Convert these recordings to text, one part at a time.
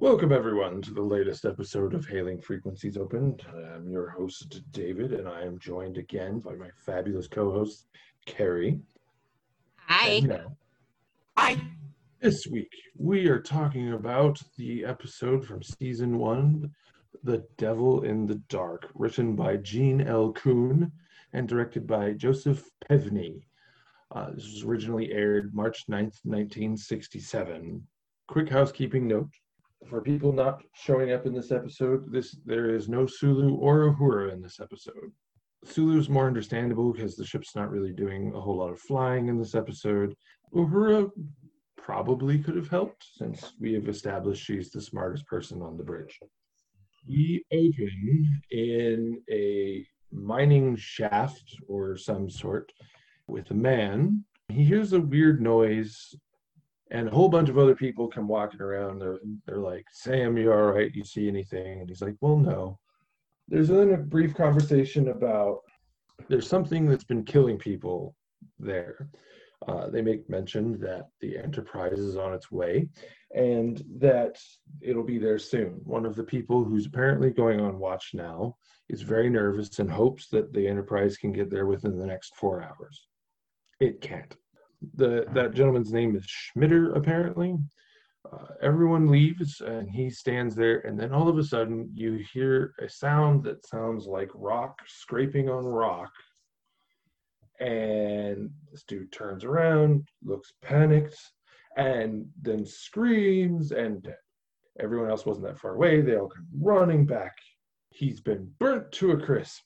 Welcome, everyone, to the latest episode of Hailing Frequencies Opened. I'm your host, David, and I am joined again by my fabulous co host, Carrie. Hi. Now, Hi. this week, we are talking about the episode from season one, The Devil in the Dark, written by Gene L. Coon and directed by Joseph Pevney. Uh, this was originally aired March 9th, 1967. Quick housekeeping note for people not showing up in this episode, this there is no Sulu or Uhura in this episode. Sulu's more understandable because the ship's not really doing a whole lot of flying in this episode. Uhura probably could have helped since we have established she's the smartest person on the bridge. We open in a mining shaft or some sort with a man. He hears a weird noise and a whole bunch of other people come walking around. They're they're like, "Sam, you all right? You see anything?" And he's like, "Well, no." There's then a brief conversation about there's something that's been killing people there. Uh, they make mention that the Enterprise is on its way, and that it'll be there soon. One of the people who's apparently going on watch now is very nervous and hopes that the Enterprise can get there within the next four hours. It can't the that gentleman's name is Schmitter apparently. Uh, everyone leaves and he stands there and then all of a sudden you hear a sound that sounds like rock scraping on rock. And this dude turns around looks panicked and then screams and everyone else wasn't that far away. They all come running back. He's been burnt to a crisp.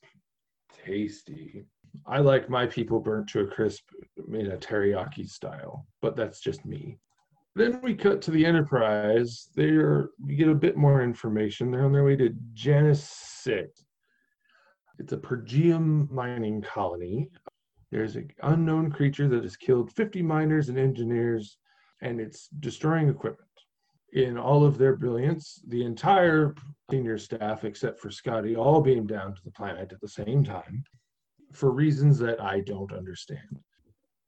Tasty I like my people burnt to a crisp in a teriyaki style, but that's just me. Then we cut to the Enterprise. They're we get a bit more information. They're on their way to Janus Six. It's a Pergium mining colony. There's an unknown creature that has killed 50 miners and engineers, and it's destroying equipment. In all of their brilliance, the entire senior staff, except for Scotty, all beam down to the planet at the same time for reasons that I don't understand.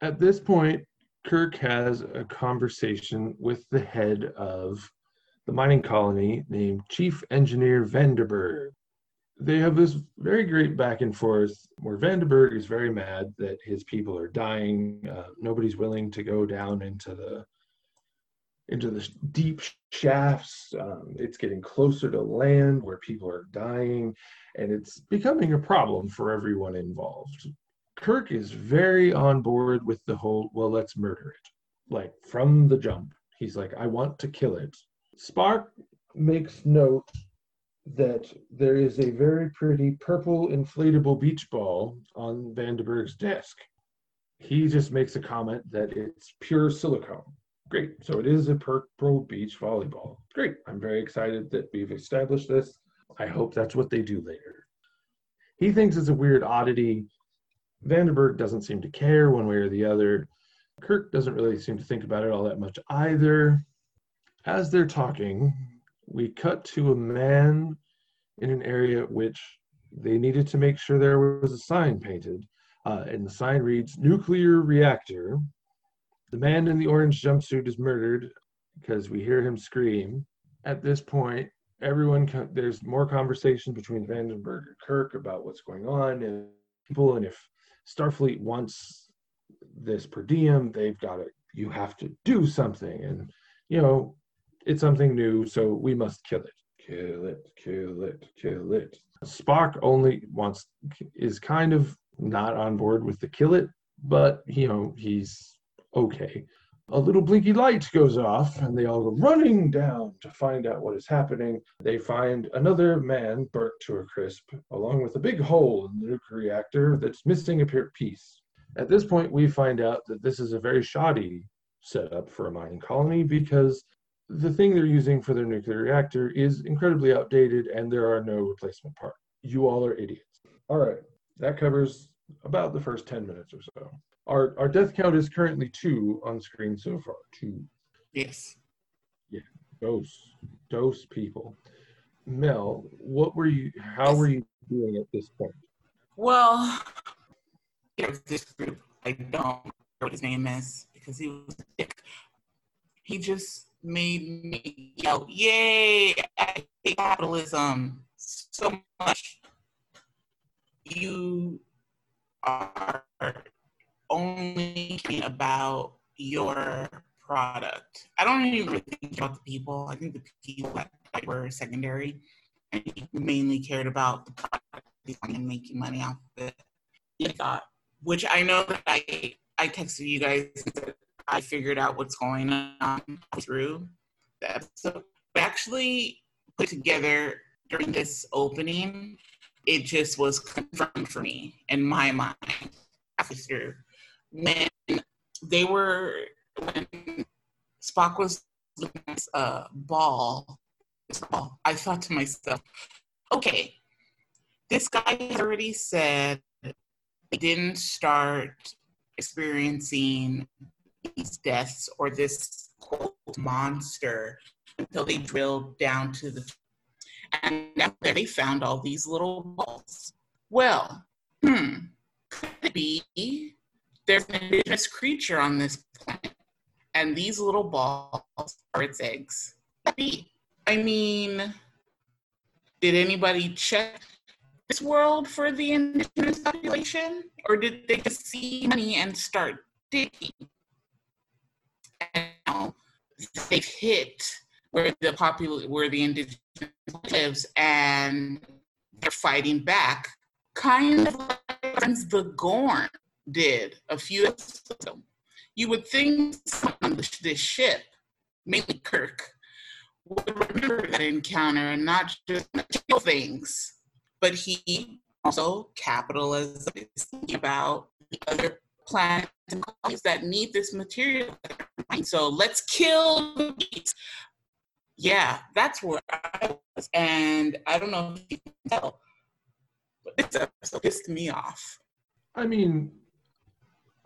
At this point, Kirk has a conversation with the head of the mining colony named Chief Engineer Vanderberg. They have this very great back and forth where Vanderberg is very mad that his people are dying. Uh, nobody's willing to go down into the into the deep shafts. Um, it's getting closer to land where people are dying, and it's becoming a problem for everyone involved. Kirk is very on board with the whole, well, let's murder it. Like from the jump, he's like, I want to kill it. Spock makes note that there is a very pretty purple inflatable beach ball on Vanderberg's desk. He just makes a comment that it's pure silicone. Great. So it is a purple beach volleyball. Great. I'm very excited that we've established this. I hope that's what they do later. He thinks it's a weird oddity. Vanderberg doesn't seem to care one way or the other. Kirk doesn't really seem to think about it all that much either. As they're talking, we cut to a man in an area which they needed to make sure there was a sign painted. Uh, and the sign reads nuclear reactor. The man in the orange jumpsuit is murdered because we hear him scream. At this point, everyone there's more conversation between Vanderberg and Kirk about what's going on and people and if Starfleet wants this pergium, they've got to you have to do something and you know it's something new, so we must kill it. Kill it, kill it, kill it. Spock only wants is kind of not on board with the kill it, but you know, he's okay a little blinky light goes off and they all go running down to find out what is happening. They find another man burnt to a crisp, along with a big hole in the nuclear reactor that's missing a piece. At this point, we find out that this is a very shoddy setup for a mining colony because the thing they're using for their nuclear reactor is incredibly outdated and there are no replacement parts. You all are idiots. All right, that covers about the first 10 minutes or so. Our our death count is currently two on screen so far. Two. Yes. Yeah. Dose. Dose people. Mel, what were you how were you doing at this point? Well, there's this group. I don't know what his name is because he was dick. He just made me yell, Yay! I hate capitalism so much. You are only about your product. I don't even really think about the people. I think the people that were secondary he mainly cared about the product and making money off of it. I which I know that I I texted you guys I figured out what's going on through the episode. But actually put together during this opening, it just was confirmed for me in my mind after when they were when Spock was looking at uh, ball, ball, I thought to myself, okay, this guy already said they didn't start experiencing these deaths or this quote monster until they drilled down to the and there they found all these little balls. Well, hmm, could it be there's an indigenous creature on this planet, and these little balls are its eggs? I mean, did anybody check this world for the indigenous population, or did they just see money and start digging? And now they've hit where the popular, where the indigenous lives, and they're fighting back, kind of like the Gorn did a few episodes ago. You would think on this ship, mainly Kirk, would remember that encounter and not just kill things but he also capitalism is about the other planets and colonies that need this material. So let's kill the bees. Yeah, that's where I was. And I don't know if you can tell, but this episode pissed me off. I mean,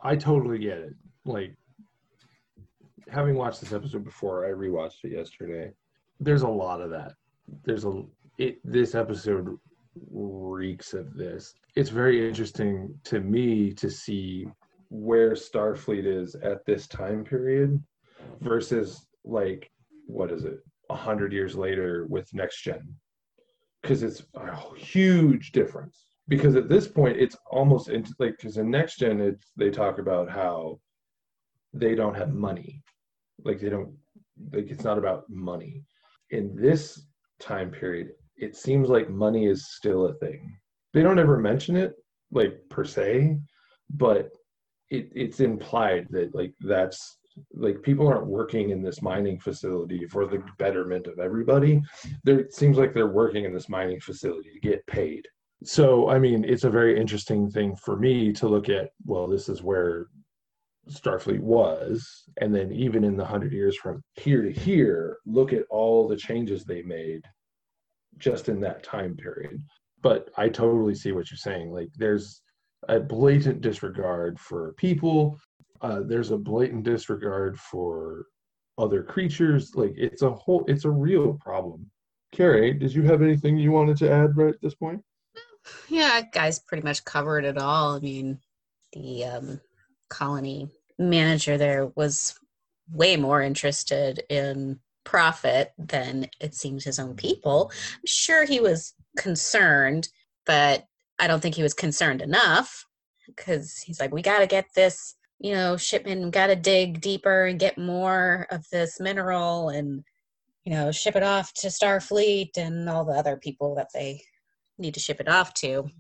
I totally get it. Like, having watched this episode before, I rewatched it yesterday. There's a lot of that. There's a it. This episode reeks of this. It's very interesting to me to see where Starfleet is at this time period versus like what is it a hundred years later with next gen because it's a huge difference because at this point it's almost into like because in next gen it's they talk about how they don't have money like they don't like it's not about money in this time period it seems like money is still a thing. They don't ever mention it like per se, but it, it's implied that like that's like people aren't working in this mining facility for the betterment of everybody. There it seems like they're working in this mining facility to get paid. So I mean, it's a very interesting thing for me to look at. Well, this is where Starfleet was, and then even in the hundred years from here to here, look at all the changes they made just in that time period. But I totally see what you're saying. Like there's a blatant disregard for people. Uh, there's a blatant disregard for other creatures. Like it's a whole, it's a real problem. Carrie, did you have anything you wanted to add right at this point? Yeah, guys pretty much covered it all. I mean, the um, colony manager there was way more interested in profit than it seems his own people. I'm sure he was concerned, but I don't think he was concerned enough because he's like, we got to get this, you know, shipment, got to dig deeper and get more of this mineral and, you know, ship it off to Starfleet and all the other people that they need to ship it off to.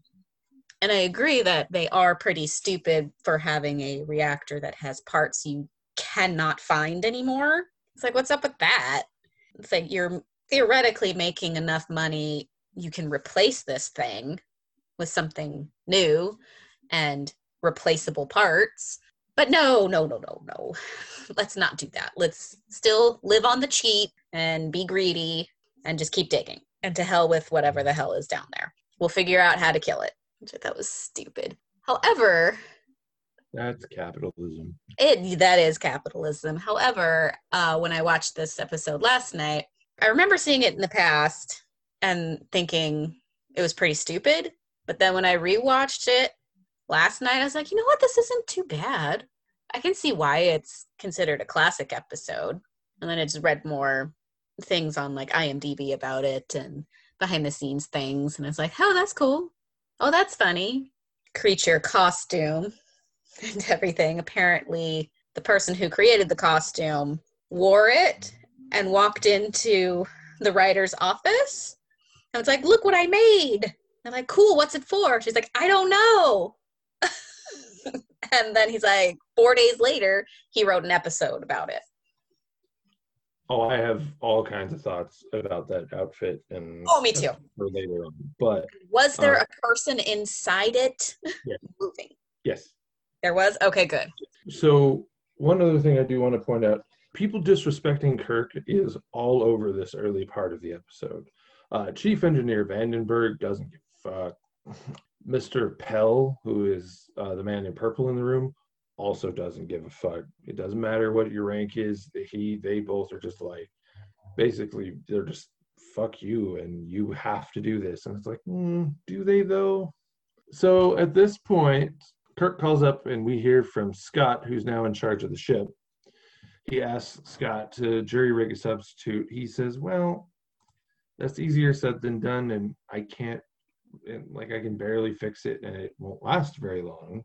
And I agree that they are pretty stupid for having a reactor that has parts you cannot find anymore. It's like, what's up with that? It's like you're theoretically making enough money, you can replace this thing with something new and replaceable parts. But no, no, no, no, no. Let's not do that. Let's still live on the cheap and be greedy and just keep digging. And to hell with whatever the hell is down there. We'll figure out how to kill it. Which I thought was stupid. However, that's capitalism. It that is capitalism. However, uh, when I watched this episode last night, I remember seeing it in the past and thinking it was pretty stupid. But then when I rewatched it last night, I was like, you know what? This isn't too bad. I can see why it's considered a classic episode. And then I just read more things on like IMDb about it and behind the scenes things. And I was like, oh, that's cool. Oh, that's funny. Creature costume and everything. Apparently, the person who created the costume wore it and walked into the writer's office. And it's like, look what I made. I'm like, cool, what's it for? She's like, I don't know. and then he's like, four days later, he wrote an episode about it. Oh, I have all kinds of thoughts about that outfit and Oh, me too. for later on. But Was there Uh, a person inside it Yeah. moving? yes. There was? Okay, good. So one other thing I do want to point out: people disrespecting Kirk is all over this early part of the episode. Uh, Chief Engineer Vanderberg doesn't give a fuck. Mr. Pell, who is uh, the man in purple in the room, also doesn't give a fuck. It doesn't matter what your rank is. He, they both are just like, basically, they're just fuck you, and you have to do this. And it's like, mm, do they though? So at this point, Kirk calls up and we hear from Scott, who's now in charge of the ship. He asks Scott to jury rig a substitute. He says, Well, that's easier said than done, and I can't, and like, I can barely fix it, and it won't last very long.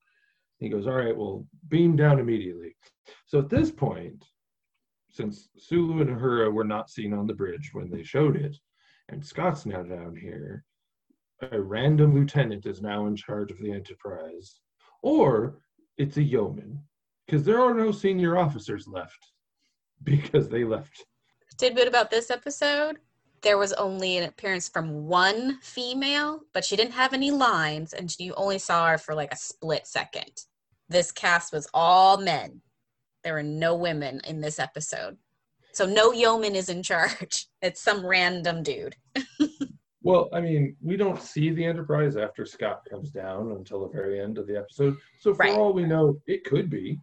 He goes, All right, well, beam down immediately. So at this point, since Sulu and Uhura were not seen on the bridge when they showed it, and Scott's now down here, a random lieutenant is now in charge of the Enterprise or it's a yeoman because there are no senior officers left because they left. Tidbit about this episode there was only an appearance from one female, but she didn't have any lines, and you only saw her for like a split second. This cast was all men. There were no women in this episode. So no yeoman is in charge. It's some random dude. Well, I mean, we don't see the Enterprise after Scott comes down until the very end of the episode. So for Right. all we know, it could be.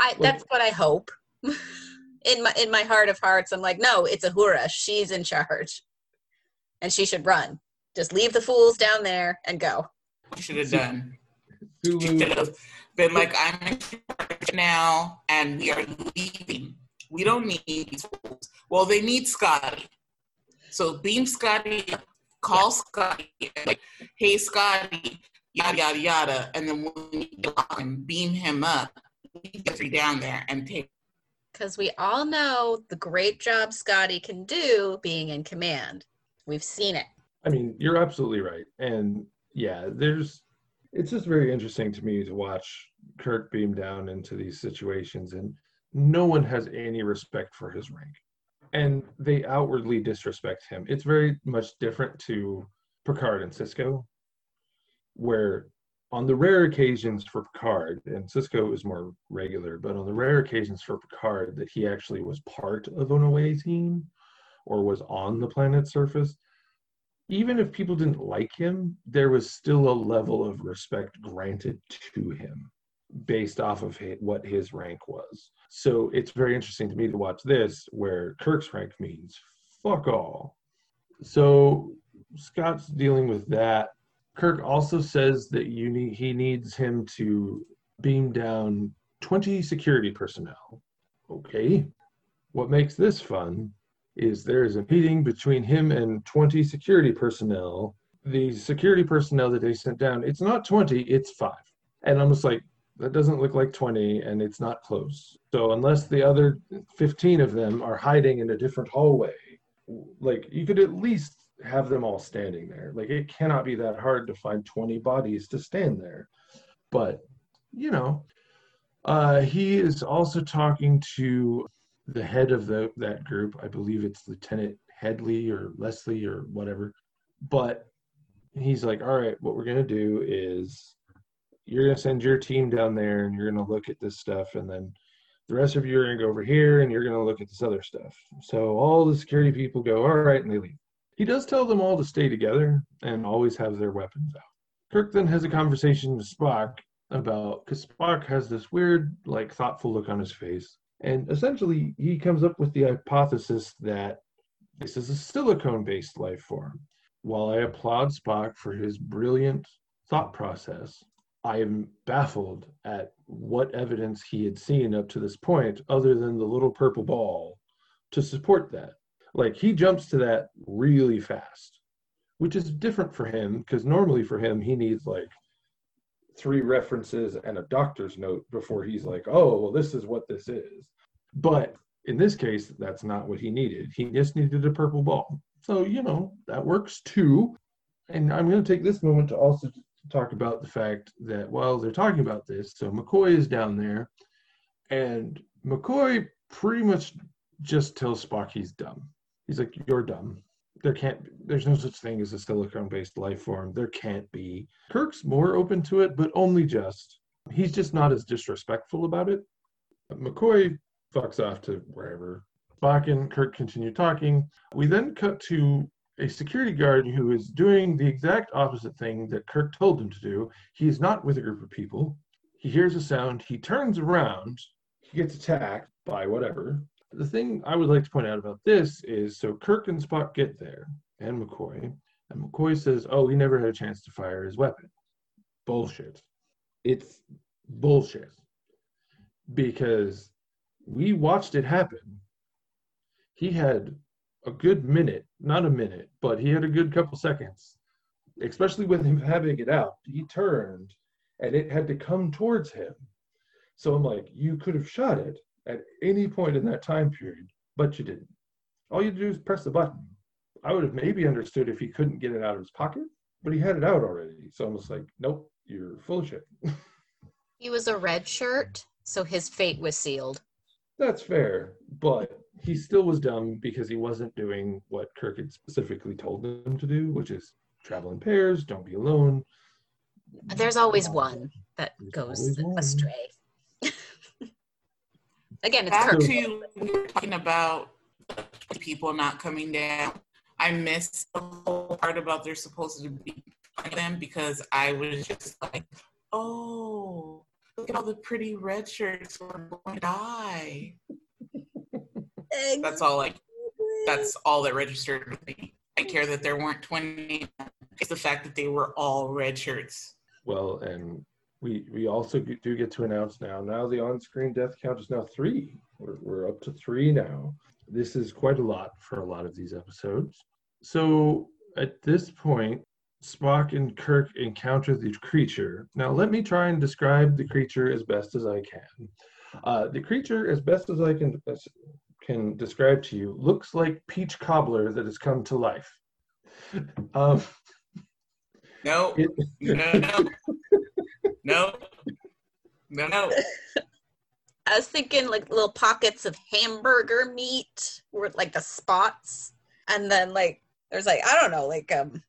I that's what I hope. in my in my heart of hearts, I'm like, no, it's Uhura. She's in charge. And she should run. Just leave the fools down there and go. You should have done. Sulu, She should have been like, I'm in charge now, and we are leaving. We don't need these fools. Well, they need Scotty. So beam Scotty, up, call Scotty, like, hey Scotty, yada yada yada, and then we you get and beam him up, leave Jeffrey down there and take. Because we all know the great job Scotty can do being in command. We've seen it. I mean, you're absolutely right. And yeah, there's it's just very interesting to me to watch Kirk beam down into these situations and no one has any respect for his rank. And they outwardly disrespect him. It's very much different to Picard and Sisko, where on the rare occasions for Picard, and Sisko is more regular, but on the rare occasions for Picard that he actually was part of an away team or was on the planet's surface, even if people didn't like him, there was still a level of respect granted to him based off of hi- what his rank was. So it's very interesting to me to watch this where Kirk's rank means fuck all. So Scott's dealing with that. Kirk also says that you need he needs him to beam down 20 security personnel. Okay. What makes this fun is there is a meeting between him and 20 security personnel. The security personnel that they sent down, it's not 20, it's five. And I'm just like, that doesn't look like 20 and it's not close. So unless the other 15 of them are hiding in a different hallway, like you could at least have them all standing there. Like it cannot be that hard to find 20 bodies to stand there. But, you know, uh, he is also talking to the head of the that group. I believe it's Lieutenant Headley or Leslie or whatever. But he's like, all right, what we're gonna do is you're gonna send your team down there and you're gonna look at this stuff and then the rest of you are gonna go over here and you're gonna look at this other stuff. So all the security people go, all right, and they leave. He does tell them all to stay together and always have their weapons out. Kirk then has a conversation with Spock about because Spock has this weird, like, thoughtful look on his face. And essentially, he comes up with the hypothesis that this is a silicone based life form. While I applaud Spock for his brilliant thought process, I am baffled at what evidence he had seen up to this point other than the little purple ball to support that. Like he jumps to that really fast, which is different for him because normally for him, he needs like three references and a doctor's note before he's like, oh, well, this is what this is. But in this case, that's not what he needed. He just needed a purple ball. So, you know, that works too. And I'm going to take this moment to also talk about the fact that while they're talking about this, so McCoy is down there, and McCoy pretty much just tells Spock he's dumb. He's like, "You're dumb. There can't. There's no such thing as a silicon-based life form. There can't be." Kirk's more open to it, but only just. He's just not as disrespectful about it. McCoy fucks off to wherever. Spock and Kirk continue talking. We then cut to a security guard who is doing the exact opposite thing that Kirk told him to do. He is not with a group of people. He hears a sound. He turns around. He gets attacked by whatever. The thing I would like to point out about this is so Kirk and Spock get there, and McCoy, and McCoy says, Oh, he never had a chance to fire his weapon. Bullshit. It's bullshit. Because we watched it happen. He had a good minute, not a minute, but he had a good couple seconds, especially with him having it out. He turned and it had to come towards him. So I'm like, you could have shot it at any point in that time period, but you didn't. All you do is press the button. I would have maybe understood if he couldn't get it out of his pocket, but he had it out already. So I'm just like, nope, you're full of shit. He was a red shirt, so his fate was sealed. That's fair, but he still was dumb because he wasn't doing what Kirk had specifically told him to do, which is travel in pairs, don't be alone. There's always one that There's goes astray. Again, it's Back to we were talking about people not coming down. I missed the whole part about they're supposed to be them because I was just like, oh, look at all the pretty red shirts who are going to die. That's all like that's all that registered with me. I care that there weren't 20. It's the fact that they were all red shirts. Well, and we we also do get to announce now. Now the on-screen death count is now three. We're we're up to three now. This is quite a lot for a lot of these episodes. So at this point, Spock and Kirk encounter the creature. Now let me try and describe the creature as best as I can. Uh, the creature, as best as I can as- can describe to you, looks like peach cobbler that has come to life. Um, No, it- no, no, no, no, no. I was thinking like little pockets of hamburger meat were like the spots. And then like there's like, I don't know, like um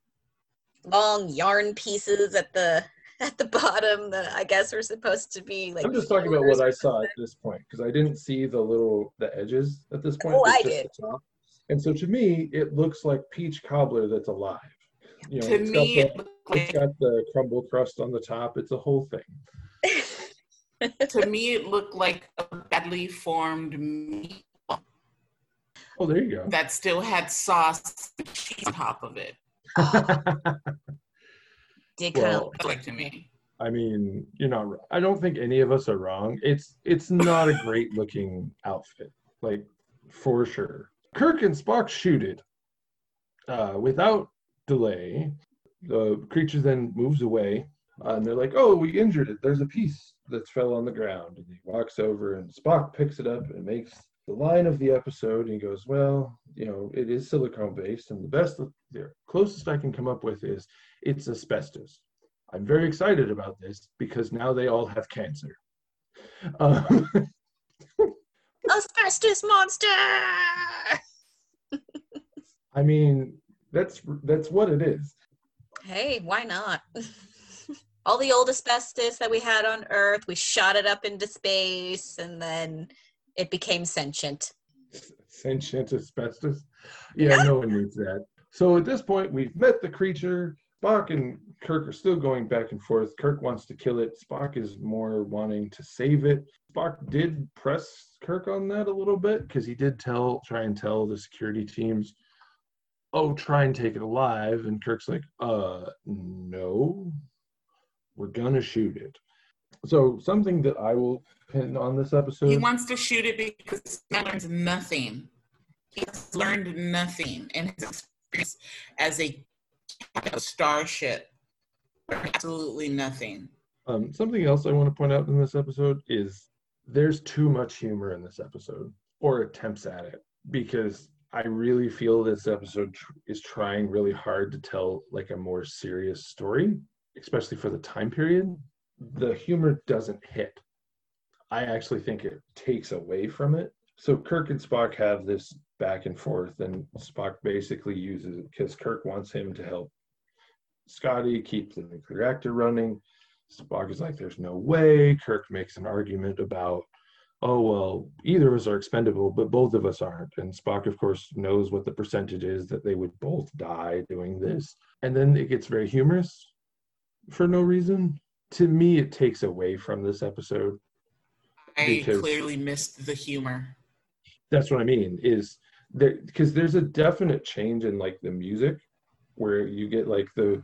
long yarn pieces at the at the bottom that I guess were supposed to be like I'm just talking about what I saw at this point because I didn't see the little the edges at this point. Oh, I did. And so to me, it looks like peach cobbler that's alive. You know, To it's me, got it the, looked it's like got the crumble crust on the top. It's a whole thing. to me it looked like a badly formed meat Oh, there you go. that still had sauce cheese on top of it. go. did kind Well, of like to me. I mean, you're not. I don't think any of us are wrong. It's it's not a great looking outfit, like for sure. Kirk and Spock shoot it uh, without delay. The creature then moves away, uh, and they're like, "Oh, we injured it. There's a piece that fell on the ground." And he walks over, and Spock picks it up and makes the line of the episode. And he goes, "Well, you know, it is silicone based, and the best, the closest I can come up with is it's asbestos." I'm very excited about this because now they all have cancer. Um, asbestos monster. I mean, that's that's what it is. Hey, why not? All the old asbestos that we had on Earth, we shot it up into space and then it became sentient. Sentient asbestos. Yeah, no one needs that. So at this point, we've met the creature. Spock and Kirk are still going back and forth. Kirk wants to kill it. Spock is more wanting to save it. Spock did press Kirk on that a little bit because he did tell, try and tell the security teams, "Oh, try and take it alive." And Kirk's like, "Uh, no, we're gonna shoot it." So something that I will pin on this episode. He wants to shoot it because he learns nothing. He's learned nothing in his experience as a, a starship. Absolutely nothing. Um, something else I want to point out in this episode is there's too much humor in this episode, or attempts at it, because I really feel this episode tr- is trying really hard to tell like a more serious story, especially for the time period. The humor doesn't hit. I actually think it takes away from it. So Kirk and Spock have this back and forth, and Spock basically uses it because Kirk wants him to help Scotty keep the nuclear reactor running. Spock is like, there's no way. Kirk makes an argument about, oh, well, either of us are expendable, but both of us aren't. And Spock, of course, knows what the percentage is that they would both die doing hmm. this. And then it gets very humorous for no reason. To me, it takes away from this episode. I clearly missed the humor. That's what I mean, is there because there's a definite change in like the music where you get like the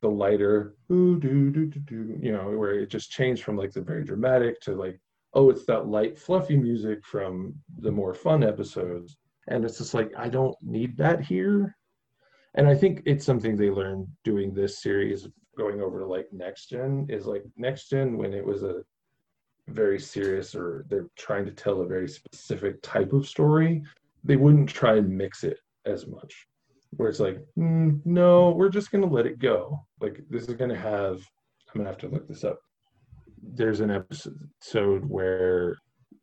the lighter ooh doo doo doo doo, you know, where it just changed from like the very dramatic to like, oh, it's that light, fluffy music from the more fun episodes. And it's just like, I don't need that here. And I think it's something they learned doing this series, going over to like next gen, is like next gen when it was a very serious or they're trying to tell a very specific type of story, they wouldn't try and mix it as much. Where it's like, mm, no, we're just going to let it go. Like, this is going to have, I'm going to have to look this up. There's an episode where,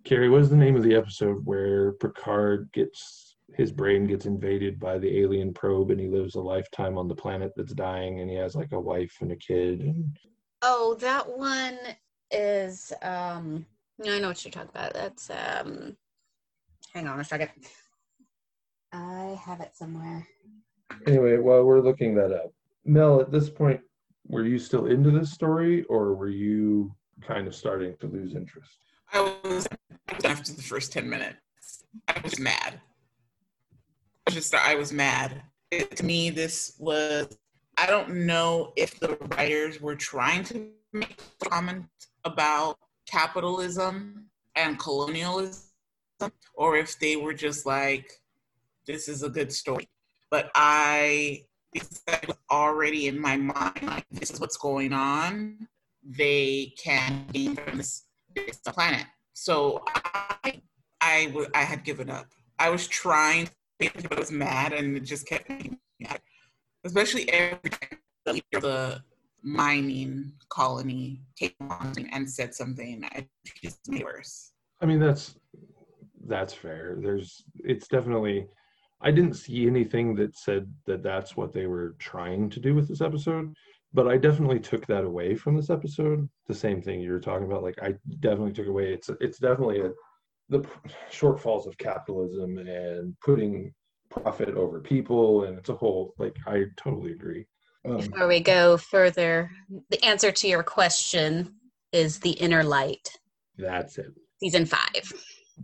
Carrie, what is the name of the episode where Picard gets his brain gets invaded by the alien probe and he lives a lifetime on the planet that's dying and he has like a wife and a kid and Oh, that one is um I know what you're talking about. That's um hang on a second. I have it somewhere. Anyway, while we're looking that up, Mel, at this point, were you still into this story or were you kind of starting to lose interest? I was after the first 10 minutes. I was mad. I just I was mad. It, to me, this was I don't know if the writers were trying to make a comment about capitalism and colonialism, or if they were just like, this is a good story. But I already in my mind, like this is what's going on. They can gain from this, this planet. So I, I, w- I had given up. I was trying, but I was mad, and it just kept me mad. Especially every time the mining colony came on and said something, it just made worse. I mean, that's that's fair. There's it's definitely I didn't see anything that said that that's what they were trying to do with this episode, but I definitely took that away from this episode. The same thing you were talking about, like I definitely took away. It's it's definitely a the shortfalls of capitalism and putting profit over people, and it's a whole like I totally agree. Um, Before we go further, the answer to your question is the inner light, that's it. season five.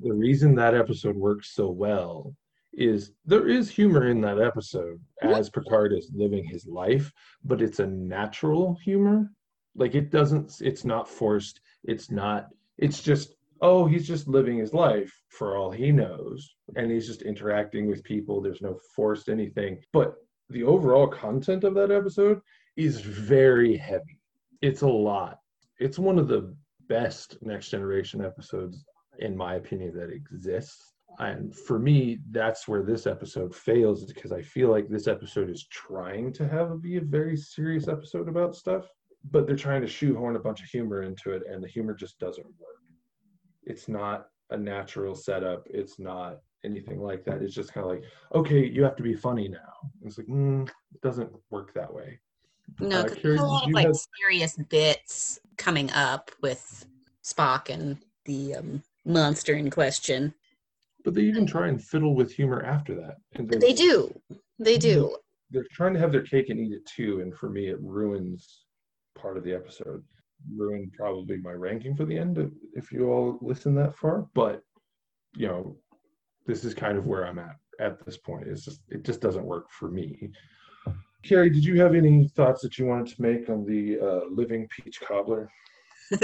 the reason that episode works so well is there is humor in that episode as Picard is living his life, but it's a natural humor. Like it doesn't, it's not forced. It's not, it's just, oh, he's just living his life for all he knows. And he's just interacting with people. There's no forced anything. But the overall content of that episode is very heavy. It's a lot. It's one of the best Next Generation episodes in my opinion, that exists. And for me, that's where this episode fails because I feel like this episode is trying to have be a very serious episode about stuff, but they're trying to shoehorn a bunch of humor into it, and the humor just doesn't work. It's not a natural setup. It's not anything like that. It's just kind of like, okay, you have to be funny now. It's like, mm, it doesn't work that way. No, Uh, Carrie, there's a lot of like have- serious bits coming up with Spock and the um, monster in question. But they even try and fiddle with humor after that. And They do. They do. they're trying to have their cake and eat it too and for me it ruins part of the episode ruined probably my ranking for the end if- if you all listen that far but you know this is kind of where i'm at at this point it's just it just doesn't work for me carrie did you have any thoughts that you wanted to make on the uh, living peach cobbler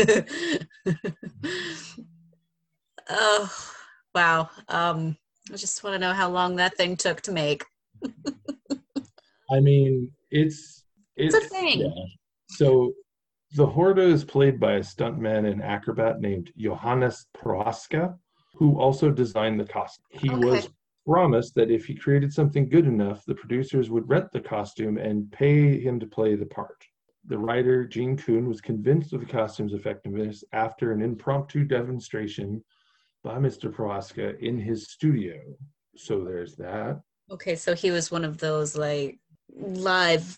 oh, wow. Um, I just want to know how long that thing took to make. I mean, it's It's a thing. yeah. So the Horta is played by a stuntman and acrobat named Johannes Prohaska, who also designed the costume. He Okay. was promised that if he created something good enough, the producers would rent the costume and pay him to play the part. The writer, Gene Coon, was convinced of the costume's effectiveness after an impromptu demonstration by Mr. Prohaska in his studio. So there's that. Okay, so he was one of those like live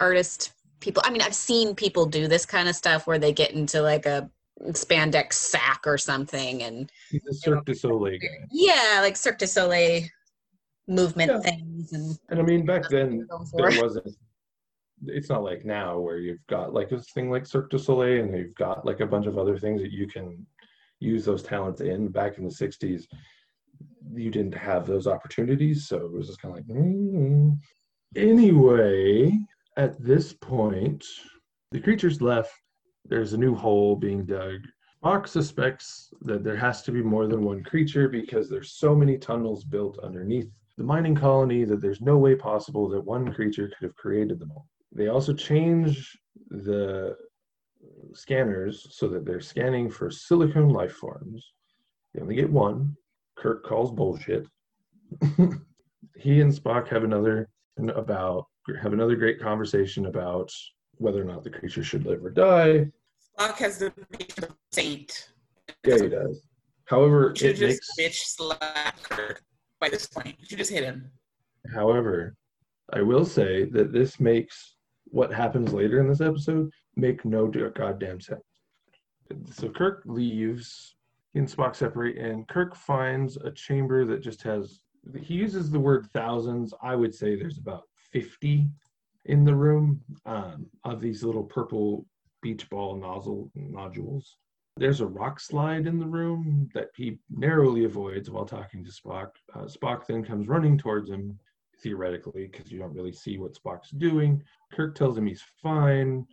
artist people. I mean, I've seen people do this kind of stuff where they get into like a spandex sack or something and He's a Cirque du Soleil guy. yeah, like Cirque du Soleil movement Yeah. things and And I mean, back then, there wasn't it's not like now where you've got like this thing like Cirque du Soleil and you've got like a bunch of other things that you can use those talents in. Back in the 60s, you didn't have those opportunities. So it was just kind of like, mm. anyway, at this point, the creature's left. There's a new hole being dug. Spock suspects that there has to be more than one creature because there's so many tunnels built underneath the mining colony that there's no way possible that one creature could have created them all. They also change the scanners so that they're scanning for silicone life forms. They only get one. Kirk calls bullshit. he and Spock have another about have another great conversation about whether or not the creature should live or die. Spock has the picture of saint. Yeah, he does. However, You it just makes bitch slap Kirk by this point. You just hit him. However, I will say that this makes what happens later in this episode make no goddamn sense. So Kirk leaves, he and Spock separate, and Kirk finds a chamber that just has, he uses the word thousands. I would say there's about 50 in the room um, of these little purple beach ball nozzle nodules. There's a rock slide in the room that he narrowly avoids while talking to Spock. Uh, Spock then comes running towards him, theoretically, because you don't really see what Spock's doing. Kirk tells him he's fine.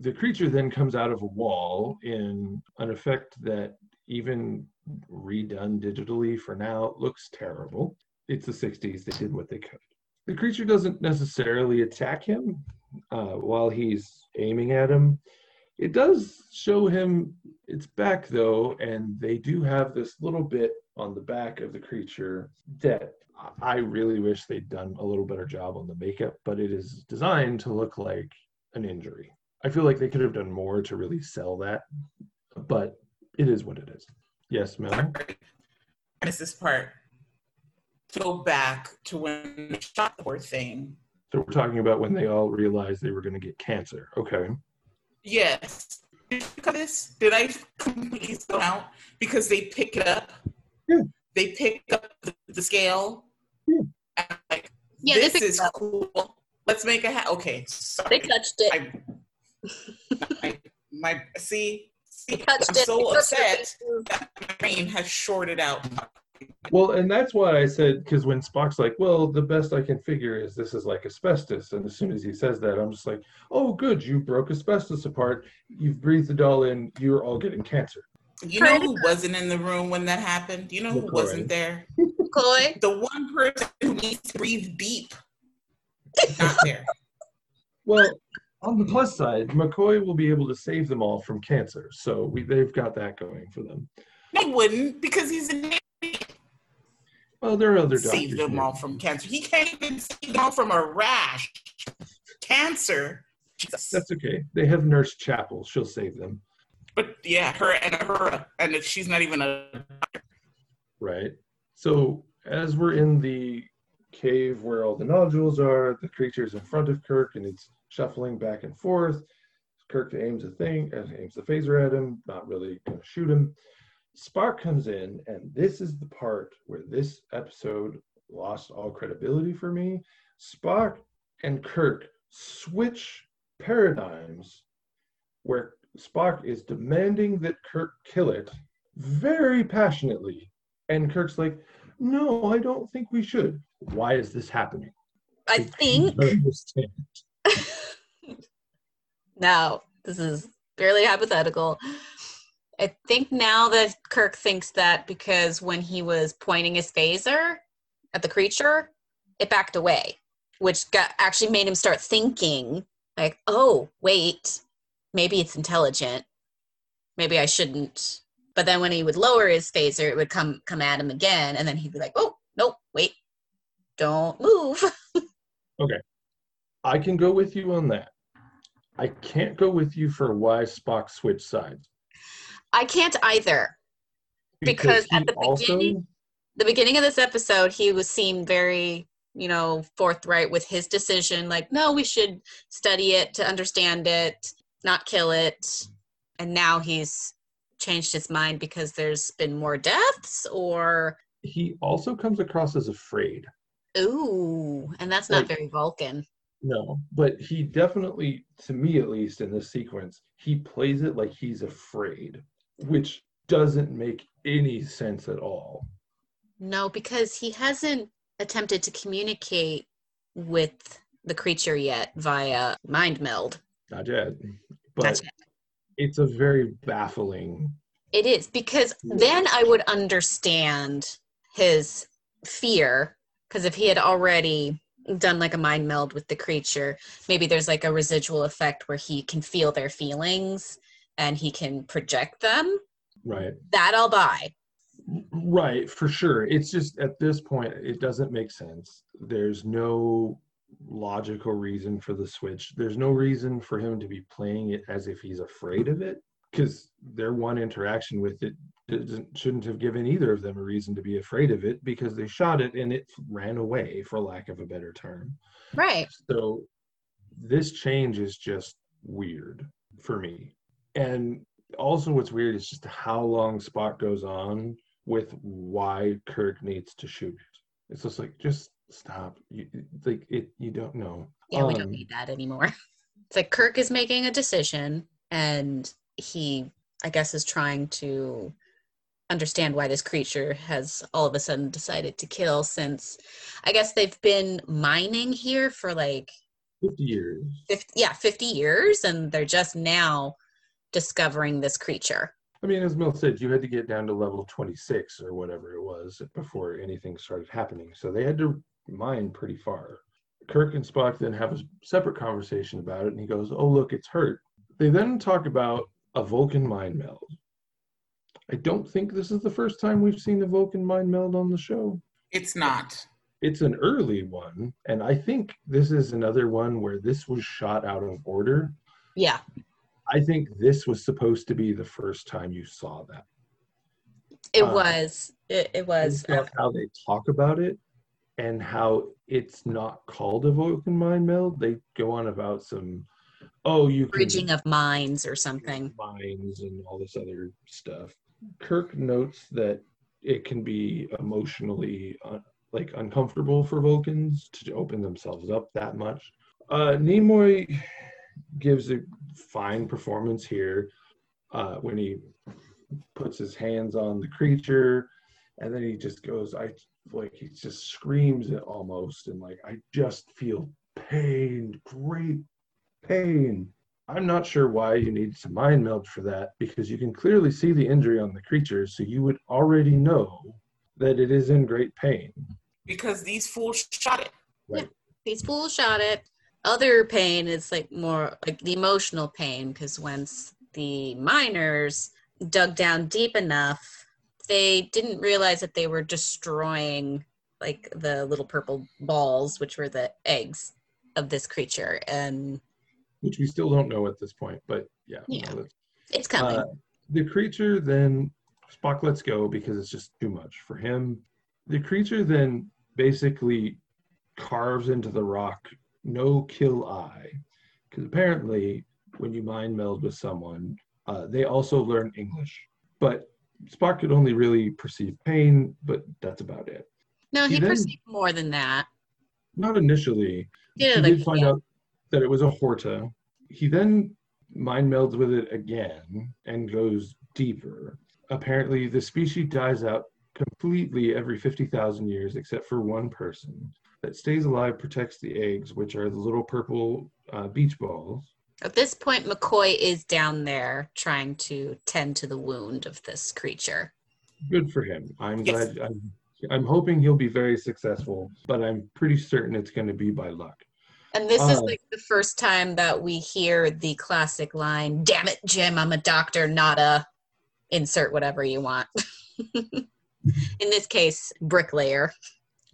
The creature then comes out of a wall in an effect that, even redone digitally for now, looks terrible. It's the 60s, they did what they could. The creature doesn't necessarily attack him uh, while he's aiming at him. It does show him its back, though, and they do have this little bit on the back of the creature that I really wish they'd done a little better job on the makeup, but it is designed to look like an injury. I feel like they could have done more to really sell that, but it is what it is. Yes, Mel? I missed this part. Go back to when they shot the poor thing. So we're talking about when they all realized they were going to get cancer. Okay. Yes. Did you cut this? Did I completely zone out? Because they pick it up. Yeah. They pick up the, the scale. Yeah. Like, Yeah, this is cool. Let's make a hat. Okay, Sorry. they touched it. I, my, my see, see I'm so upset that my brain has shorted out. Well, and that's why I said, because when Spock's like, well, the best I can figure is this is like asbestos. And as soon as he says that, I'm just like, oh, good. You broke asbestos apart. You've breathed it all in. You're all getting cancer. You know who wasn't in the room when that happened? You know who McCoy. wasn't there? Coy. The one person who needs to breathe deep. Not there. Well, on the plus side, McCoy will be able to save them all from cancer. So we, they've got that going for them. They wouldn't because he's an idiot. Well, there are other doctors. Save them who- all from cancer. He can't even save them all from a rash. Cancer. Jesus. That's okay. They have Nurse Chapel. She'll save them. But yeah, her and her, and if she's not even a Right. So as we're in the cave where all the nodules are, the creature's in front of Kirk and it's shuffling back and forth. Kirk aims a thing, uh, aims the phaser at him, not really gonna shoot him. Spock comes in, and this is the part where this episode lost all credibility for me. Spock and Kirk switch paradigms where Spock is demanding that Kirk kill it very passionately. And Kirk's like, no, I don't think we should. Why is this happening? I think now this is purely hypothetical. I think now that Kirk thinks that because when he was pointing his phaser at the creature, it backed away, which got actually made him start thinking like, oh, wait, maybe it's intelligent. Maybe I shouldn't. But then when he would lower his phaser, it would come come at him again, and then he'd be like, oh, nope, wait, don't move. Okay. I can go with you on that. I can't go with you for why Spock switched sides. I can't either. Because he at the beginning- the beginning of this episode he was seemed very you know forthright with his decision like no we should study it to understand it not kill it and now he's changed his mind because there's been more deaths or he also comes across as afraid. Ooh and that's not Like- very vulcan No, but he definitely, to me at least, in this sequence, he plays it like he's afraid, which doesn't make any sense at all. no because he hasn't attempted to communicate with the creature yet via mind meld Not yet. But Not yet. it's a very baffling. It is because then I would understand his fear because if he had already done like a mind meld with the creature, maybe there's like a residual effect where he can feel their feelings and he can project them. Right. That I'll buy. Right, for sure. It's just at this point, it doesn't make sense. There's no logical reason for the switch. There's no reason for him to be playing it as if he's afraid of it, because their one interaction with it shouldn't have given either of them a reason to be afraid of it because they shot it and it ran away, for lack of a better term. Right. So this change is just weird for me. And also what's weird is just how long Spock goes on with why Kirk needs to shoot it. It's just like just stop. You like it you don't know. Yeah, we Um, don't need that anymore. It's like Kirk is making a decision and he, I guess, is trying to understand why this creature has all of a sudden decided to kill since I guess they've been mining here for like 50 years. 50, yeah, 50 years and they're just now discovering this creature. I mean, as Mel said, you had to get down to level 26 or whatever it was before anything started happening. So they had to mine pretty far. Kirk and Spock then have a separate conversation about it, and he goes, Oh, look, it's hurt. They then talk about a Vulcan mind meld. I don't think this is the first time we've seen a Vulcan mind meld on the show. It's not. It's an early one, and I think this is another one where this was shot out of order. Yeah. I think this was supposed to be the first time you saw that. It Uh, was. It, it was. based how they talk about it and how it's not called a Vulcan mind meld. They go on about some, oh, you can bridging of minds or something. minds and all this other stuff. Kirk notes that it can be emotionally uh, like uncomfortable for Vulcans to open themselves up that much. Uh, Nimoy gives a fine performance here uh, when he puts his hands on the creature, and then he just goes, I like he just screams it almost, and like I just feel pain, great pain. I'm not sure why you need to mind meld for that because you can clearly see the injury on the creature, so you would already know that it is in great pain. Because these fools shot it. These fools shot it. Other pain is like more like the emotional pain because once the miners dug down deep enough, they didn't realize that they were destroying like the little purple balls, which were the eggs of this creature. And which we still don't know at this point, but yeah. Yeah. it's coming. Uh, the creature then Spock lets go because it's just too much for him. The creature then basically carves into the rock no kill eye because apparently when you mind meld with someone, uh, they also learn English. But Spock could only really perceive pain, but that's about it. no, he he then- perceived more than that. Not initially. Yeah, he like, did find yeah. out that it was a Horta. He then mind melds with it again and goes deeper. Apparently, the species dies out completely every 50,000 years, except for one person that stays alive, protects the eggs, which are the little purple uh, beach balls. At this point, McCoy is down there trying to tend to the wound of this creature. Good for him. I'm Yes. glad. I'm, I'm hoping he'll be very successful, but I'm pretty certain it's going to be by luck. And this is Oh. like the first time that we hear the classic line, damn it, Jim, I'm a doctor, not a insert whatever you want. In this case, bricklayer.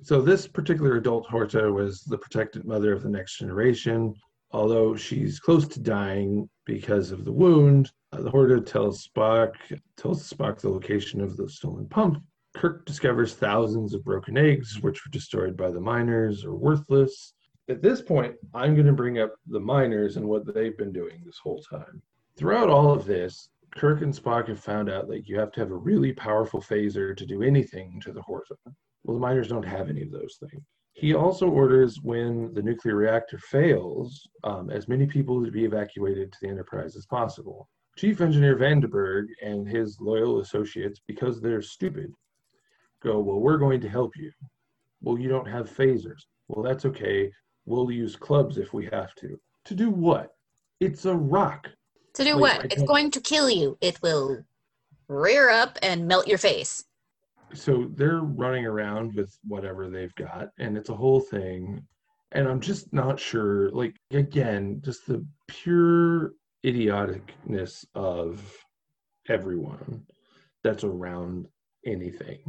So this particular adult Horta was the protected mother of the next generation. Although she's close to dying because of the wound, uh, the Horta tells Spock tells Spock the location of the stolen pump. Kirk discovers thousands of broken eggs, which were destroyed by the miners or worthless. At this point, I'm going to bring up the miners and what they've been doing this whole time. Throughout all of this, Kirk and Spock have found out that you have to have a really powerful phaser to do anything to the Horta. Well, the miners don't have any of those things. He also orders when the nuclear reactor fails, um, as many people to be evacuated to the Enterprise as possible. Chief Engineer Vanderberg and his loyal associates, because they're stupid, go, Well, we're going to help you. Well, you don't have phasers. Well, that's okay. We'll use clubs if we have to. To do what? It's a rock. To do Like, what? It's going to kill you. It will rear up and melt your face. so they're running around with whatever they've got and it's a whole thing and i'm just not sure like again just the pure idioticness of everyone that's around anything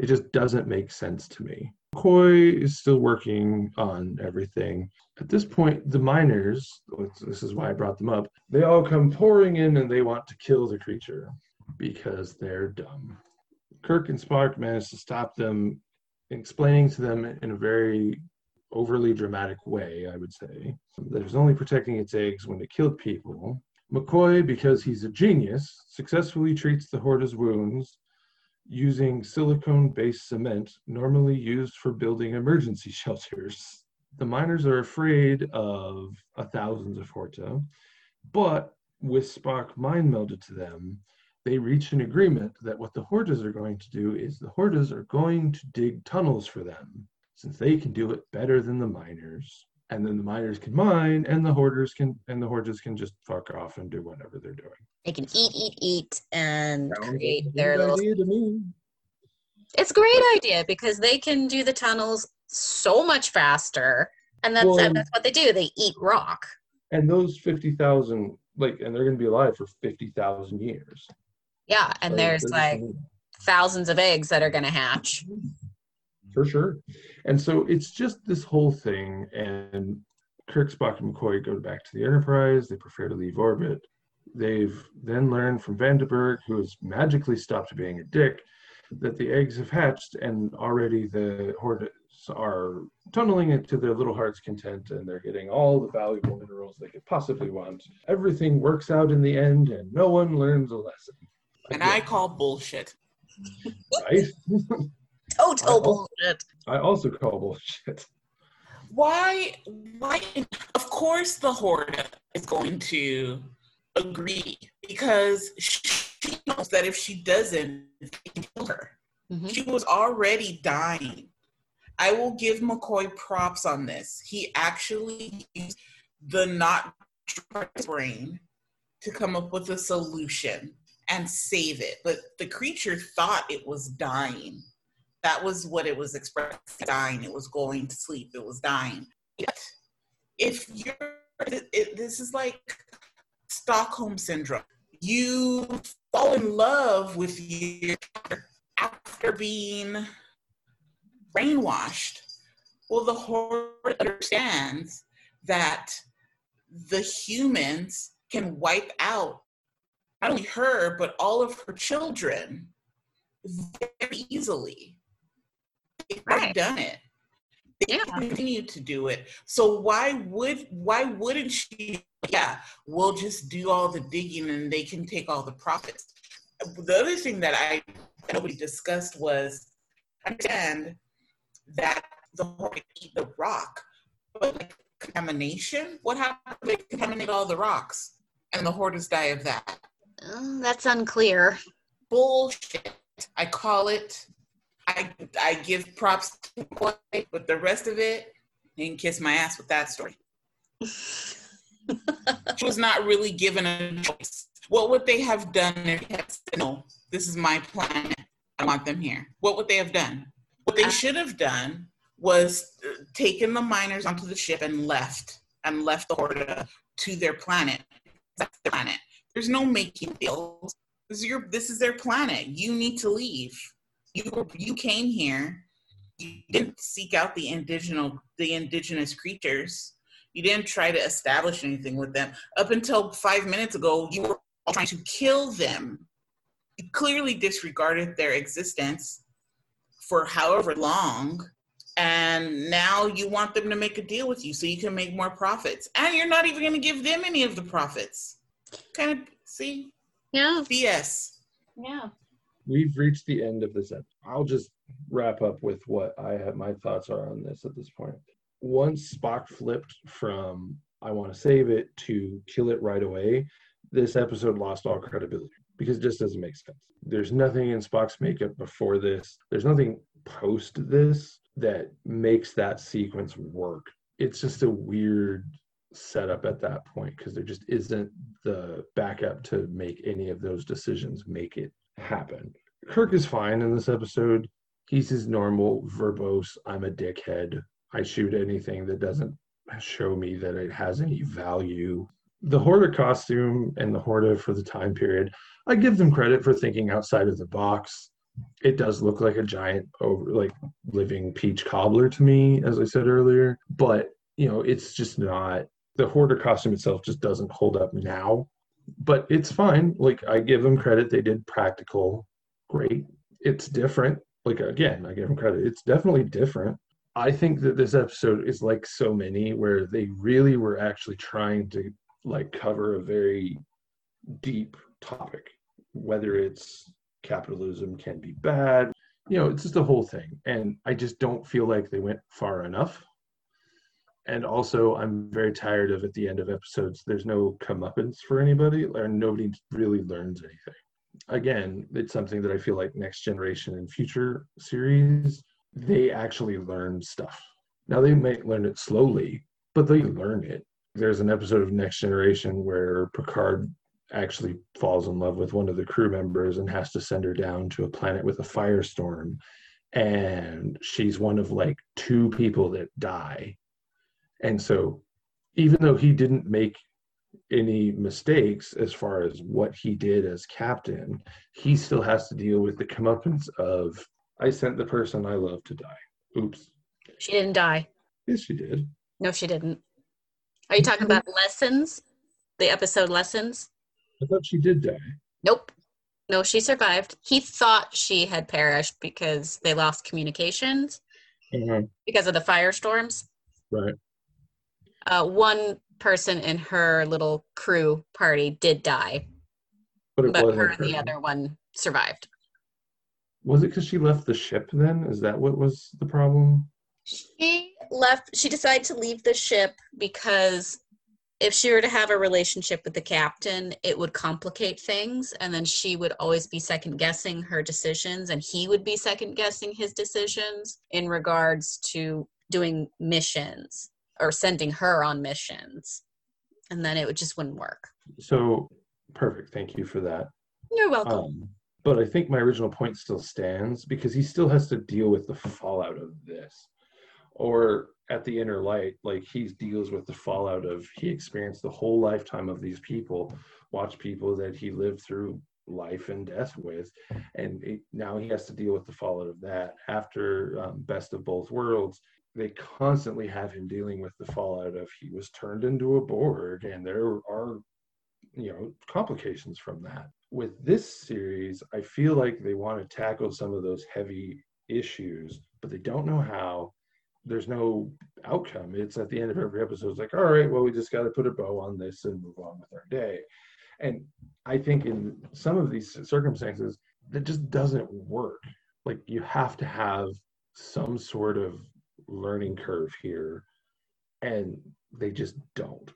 it just doesn't make sense to me Coy is still working on everything. At this point, the miners, this is why I brought them up, they all come pouring in and they want to kill the creature because they're dumb. Kirk and Spock manage to stop them, explaining to them in a very overly dramatic way, I would say, that it was only protecting its eggs when it killed people. McCoy, because he's a genius, successfully treats the Horta's wounds using silicone based cement normally used for building emergency shelters. The miners are afraid of a thousands of Horta, but with Spock mind melded to them, they reach an agreement that what the Hortas are going to do is the Hortas are going to dig tunnels for them, since they can do it better than the miners. And then the miners can mine, and the Hortas can, and the Hortas can just fuck off and do whatever they're doing. They can eat, eat, eat, and Sounds create their little. idea to me. It's a great idea because they can do the tunnels so much faster, and that's Well- that's what they do. They eat rock. And those fifty thousand, like, and they're going to be alive for fifty thousand years. Yeah, and So there's like thousands of eggs that are going to hatch. for sure. And so it's just this whole thing. And Kirk, Spock, and McCoy go back to the Enterprise. They prefer to leave orbit. They've then learned from Vanderberg, who has magically stopped being a dick, that the eggs have hatched and already the Hortas are tunneling it to their little heart's content and they're getting all the valuable minerals they could possibly want. Everything works out in the end and no one learns a lesson. And I call bullshit. right? Total I- bullshit. I also call bullshit. Why? Why? Of course, the Horta is going to agree because she knows that if she doesn't, they can kill her. Mhm. She was already dying. I will give McCoy props on this. He actually used the not brain to come up with a solution and save it. But the creature thought it was dying. That was what it was expressing. Dying. It was going to sleep. It was dying. Yet, if you're, it, this is like Stockholm syndrome. You fall in love with your after being brainwashed. Well, the Horta understands that the humans can wipe out not only her, but all of her children very easily. They've Right. done it. They Yeah. continue to do it. So why would why wouldn't she? Yeah, we'll just do all the digging and they can take all the profits. The other thing that I that nobody discussed was understand that the the rock, but like contamination. What happens if they contaminate all the rocks and the Hortas die of that? Uh, that's unclear. Bullshit. I call it. I I give props to McCoy, but the rest of it, can kiss my ass with that story. she was not really given a choice. What would they have done if they had said, no, this is my planet. I want them here. What would they have done? What they should have done was uh, taken the miners onto the ship and left and left the Horta to their planet. That's their planet. There's no making deals. This is your this is their planet. You need to leave. You you came here. You didn't seek out the indigenous the indigenous creatures. You didn't try to establish anything with them. Up until five minutes ago, you were trying to kill them. You clearly disregarded their existence for however long and now you want them to make a deal with you so you can make more profits and you're not even going to give them any of the profits kind of see Yeah. bs Yeah. We've reached the end of this episode. I'll just wrap up with what I have my thoughts are on this at this point. Once Spock flipped from I want to save it to kill it right away, this episode lost all credibility because it just doesn't make sense. There's nothing in Spock's makeup before this. There's nothing post this that makes that sequence work. It's just a weird setup at that point because there just isn't the backup to make any of those decisions make it happen. Kirk is fine in this episode. He's his normal verbose, I'm a dickhead. I shoot anything that doesn't show me that it has any value. The Horta costume and the Horta for the time period, I give them credit for thinking outside of the box. It does look like a giant over like living peach cobbler to me, as I said earlier, but you know, it's just not the Horta costume itself just doesn't hold up now but it's fine. Like I give them credit, they did practical, great. It's different. Like again, I give them credit. It's definitely different. I think that this episode is like so many where they really were actually trying to like cover a very deep topic, whether it's capitalism can be bad, you know, it's just the whole thing. And I just don't feel like they went far enough and also i'm very tired of at the end of episodes there's no comeuppance for anybody or nobody really learns anything. Again it's something that i feel like next generation and future series they actually learn stuff. Now they might learn it slowly but they learn it. There's an episode of next generation where picard actually falls in love with one of the crew members and has to send her down to a planet with a firestorm. And she's one of like two people that die and so, even though he didn't make any mistakes as far as what he did as captain, he still has to deal with the comeuppance of I sent the person I love to die. Oops. She didn't die. Yes, she did. No, she didn't. Are you talking about lessons? The episode lessons? I thought she did die. Nope. No, she survived. He thought she had perished because they lost communications Uh-huh. because of the firestorms. Right. Uh, one person in her little crew party did die, But but wasn't her and the other one survived. Was it because she left the ship then? Is that what was the problem? She left, she decided to leave the ship because if she were to have a relationship with the captain, it would complicate things. And then she would always be second guessing her decisions, and he would be second guessing his decisions in regards to doing missions or sending her on missions. And then it would just wouldn't work. So perfect. Thank you for that. You're welcome. Um, but I think my original point still stands because he still has to deal with the fallout of this. Or at the inner light, like he deals with the fallout of he experienced the whole lifetime of these people, watch people that he lived through life and death with, and it, now he has to deal with the fallout of that. After um, Best of Both Worlds, they constantly have him dealing with the fallout of he was turned into a Borg, and there are you know complications from that. With this series i feel like they want to tackle some of those heavy issues but they don't know how. There's no outcome. It's at the end of every episode it's like all right well we just got to put a bow on this and move on with our day. And i think in some of these circumstances that just doesn't work. Like you have to have some sort of learning curve here and they just don't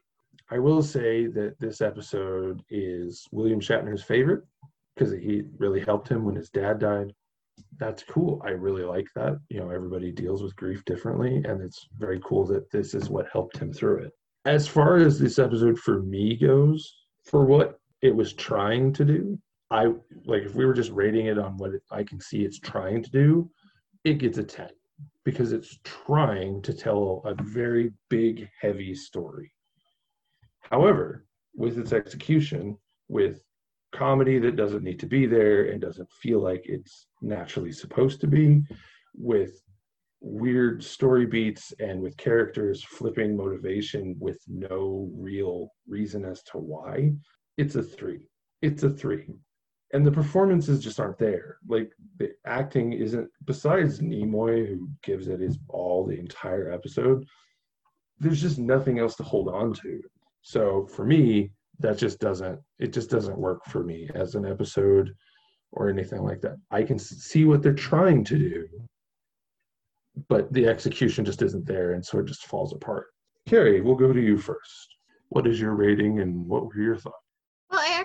I will say that this episode is William Shatner's favorite because he really helped him when his dad died. That's cool. I really like that. You know, everybody deals with grief differently, and it's very cool that this is what helped him through it. As far as this episode for me goes, for what it was trying to do, I like if we were just rating it on what I can see it's trying to do, it gets a 10 because it's trying to tell a very big, heavy story. However, with its execution, with comedy that doesn't need to be there and doesn't feel like it's naturally supposed to be, with weird story beats and with characters flipping motivation with no real reason as to why, it's a three. It's a three. And the performances just aren't there. Like the acting isn't, besides Nimoy, who gives it his all the entire episode, there's just nothing else to hold on to. So for me, that just doesn't, it just doesn't work for me as an episode or anything like that. I can see what they're trying to do, but the execution just isn't there, and so it just falls apart. Carrie, we'll go to you first. What is your rating, and what were your thoughts?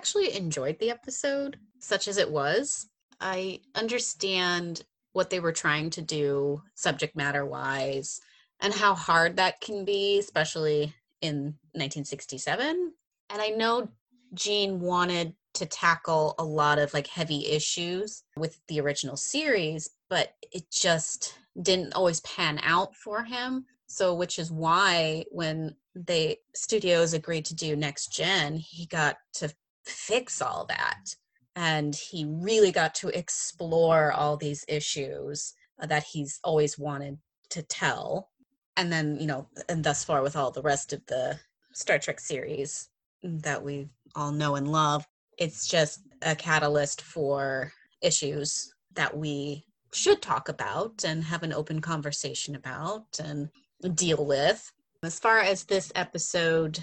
Actually enjoyed the episode, such as it was. I understand what they were trying to do, subject matter wise, and how hard that can be, especially in 1967. And I know Gene wanted to tackle a lot of like heavy issues with the original series, but it just didn't always pan out for him. So, which is why when the studios agreed to do next gen, he got to fix all that. And he really got to explore all these issues that he's always wanted to tell. And then, you know, and thus far with all the rest of the Star Trek series that we all know and love, it's just a catalyst for issues that we should talk about and have an open conversation about and deal with. As far as this episode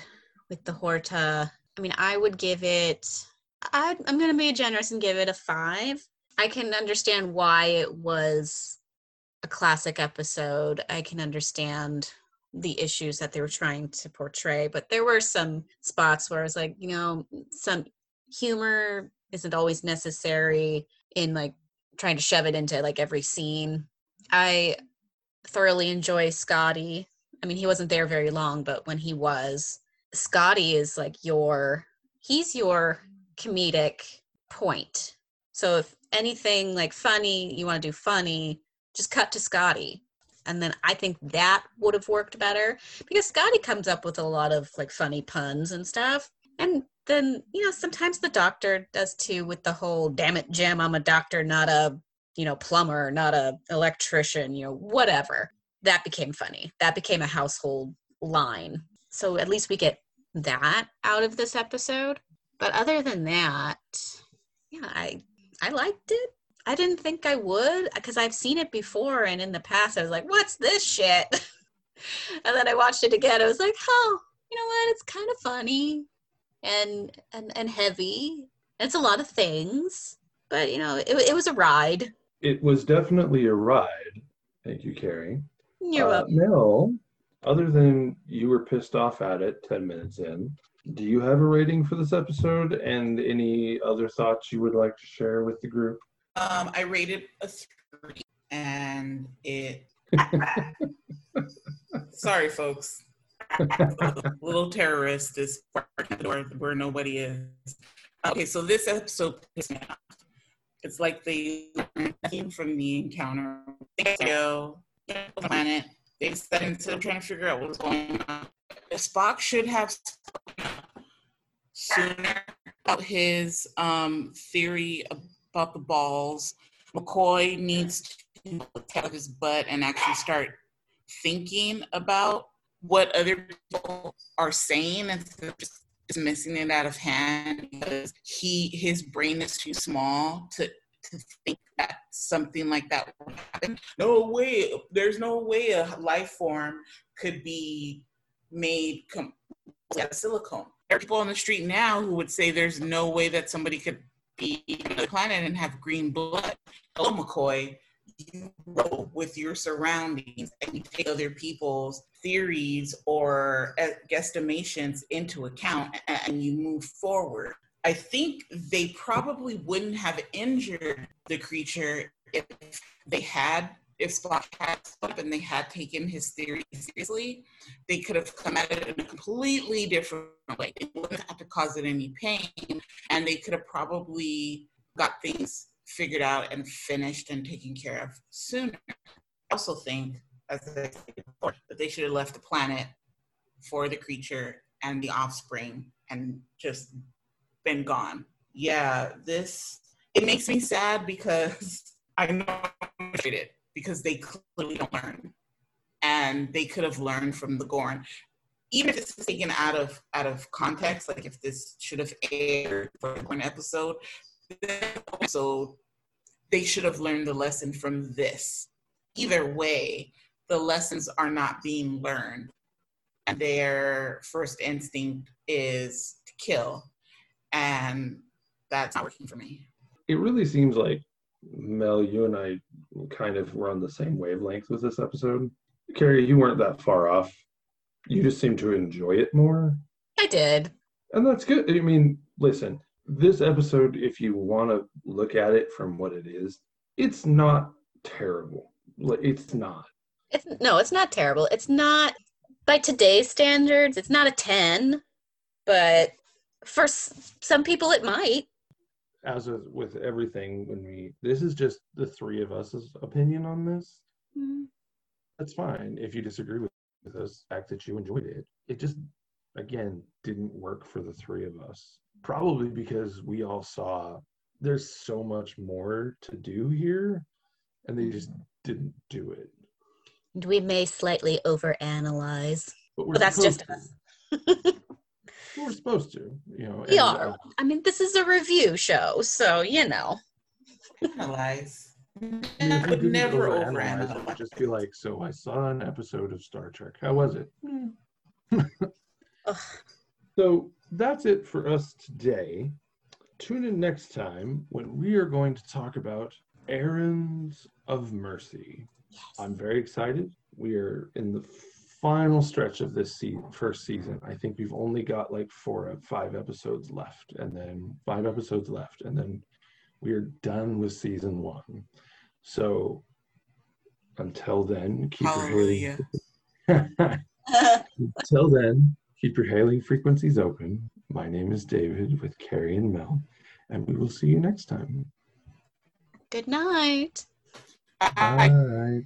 with the Horta, I mean, I would give it, I, I'm going to be generous and give it a five. I can understand why it was a classic episode. I can understand the issues that they were trying to portray, but there were some spots where I was like, you know, some humor isn't always necessary in like trying to shove it into like every scene. I thoroughly enjoy Scotty. I mean, he wasn't there very long, but when he was, Scotty is like your he's your comedic point. So if anything like funny, you want to do funny, just cut to Scotty. And then I think that would have worked better because Scotty comes up with a lot of like funny puns and stuff. And then you know sometimes the doctor does too with the whole damn it jim i'm a doctor not a you know plumber not a electrician you know whatever that became funny that became a household line so at least we get that out of this episode but other than that yeah i i liked it i didn't think i would because i've seen it before and in the past i was like what's this shit and then i watched it again i was like oh you know what it's kind of funny and and and heavy. It's a lot of things, but you know, it, it was a ride. It was definitely a ride. Thank you, Carrie. You're uh, welcome. Mel, other than you were pissed off at it 10 minutes in, do you have a rating for this episode and any other thoughts you would like to share with the group? Um, I rated a three and it. Sorry, folks. little terrorist is door where nobody is. Okay, so this episode pissed me off. It's like they came from the encounter. Planet. They said instead of trying to figure out what's going on, Spock should have sooner about his um, theory about the balls. McCoy needs to out his butt and actually start thinking about what other people are saying instead of just dismissing it out of hand because he his brain is too small to to think that something like that would happen. No way. There's no way a life form could be made com- out of silicone. There are people on the street now who would say there's no way that somebody could be on the planet and have green blood. Hello, McCoy you grow with your surroundings and you take other people's theories or guesstimations into account and you move forward. I think they probably wouldn't have injured the creature if they had if Spock had up and they had taken his theory seriously, they could have come at it in a completely different way. They wouldn't have to cause it any pain, and they could have probably got things figured out and finished and taken care of sooner. I also think, as I said before, that they should have left the planet for the creature and the offspring and just been gone. Yeah, this it makes me sad because I know because they clearly don't learn, and they could have learned from the Gorn. Even if it's taken out of out of context, like if this should have aired for an episode, so they should have learned the lesson from this. Either way, the lessons are not being learned, and their first instinct is to kill, and that's not working for me. It really seems like Mel, you and I kind of were on the same wavelength with this episode. Carrie, you weren't that far off. You just seem to enjoy it more. I did. And that's good. I mean, listen, this episode, if you want to look at it from what it is, it's not terrible. It's not. It's no, it's not terrible. It's not by today's standards, it's not a 10, but for s- some people it might. As with, with everything, when we this is just the three of us's opinion on this. Mm. That's fine if you disagree with, with us. Fact that you enjoyed it, it just again didn't work for the three of us. Probably because we all saw there's so much more to do here, and they just didn't do it. And we may slightly overanalyze. But we're But that's just us. to. We're supposed to, you know. We and, are. uh, I mean, this is a review show, so you know. Analyze. I mean, I would never overanalyze, it would just be like, so I saw an episode of Star Trek. How was it? Ugh. So that's it for us today. Tune in next time when we are going to talk about Errands of Mercy. Yes. I'm very excited. We are in the final stretch of this se- first season. I think we've only got like four, uh, five episodes left, and then five episodes left, and then we are done with season one. So until then, keep your Hallelujah. hailing. until then, keep your hailing frequencies open. My name is David with Carrie and Mel, and we will see you next time. Good night. Bye. Bye.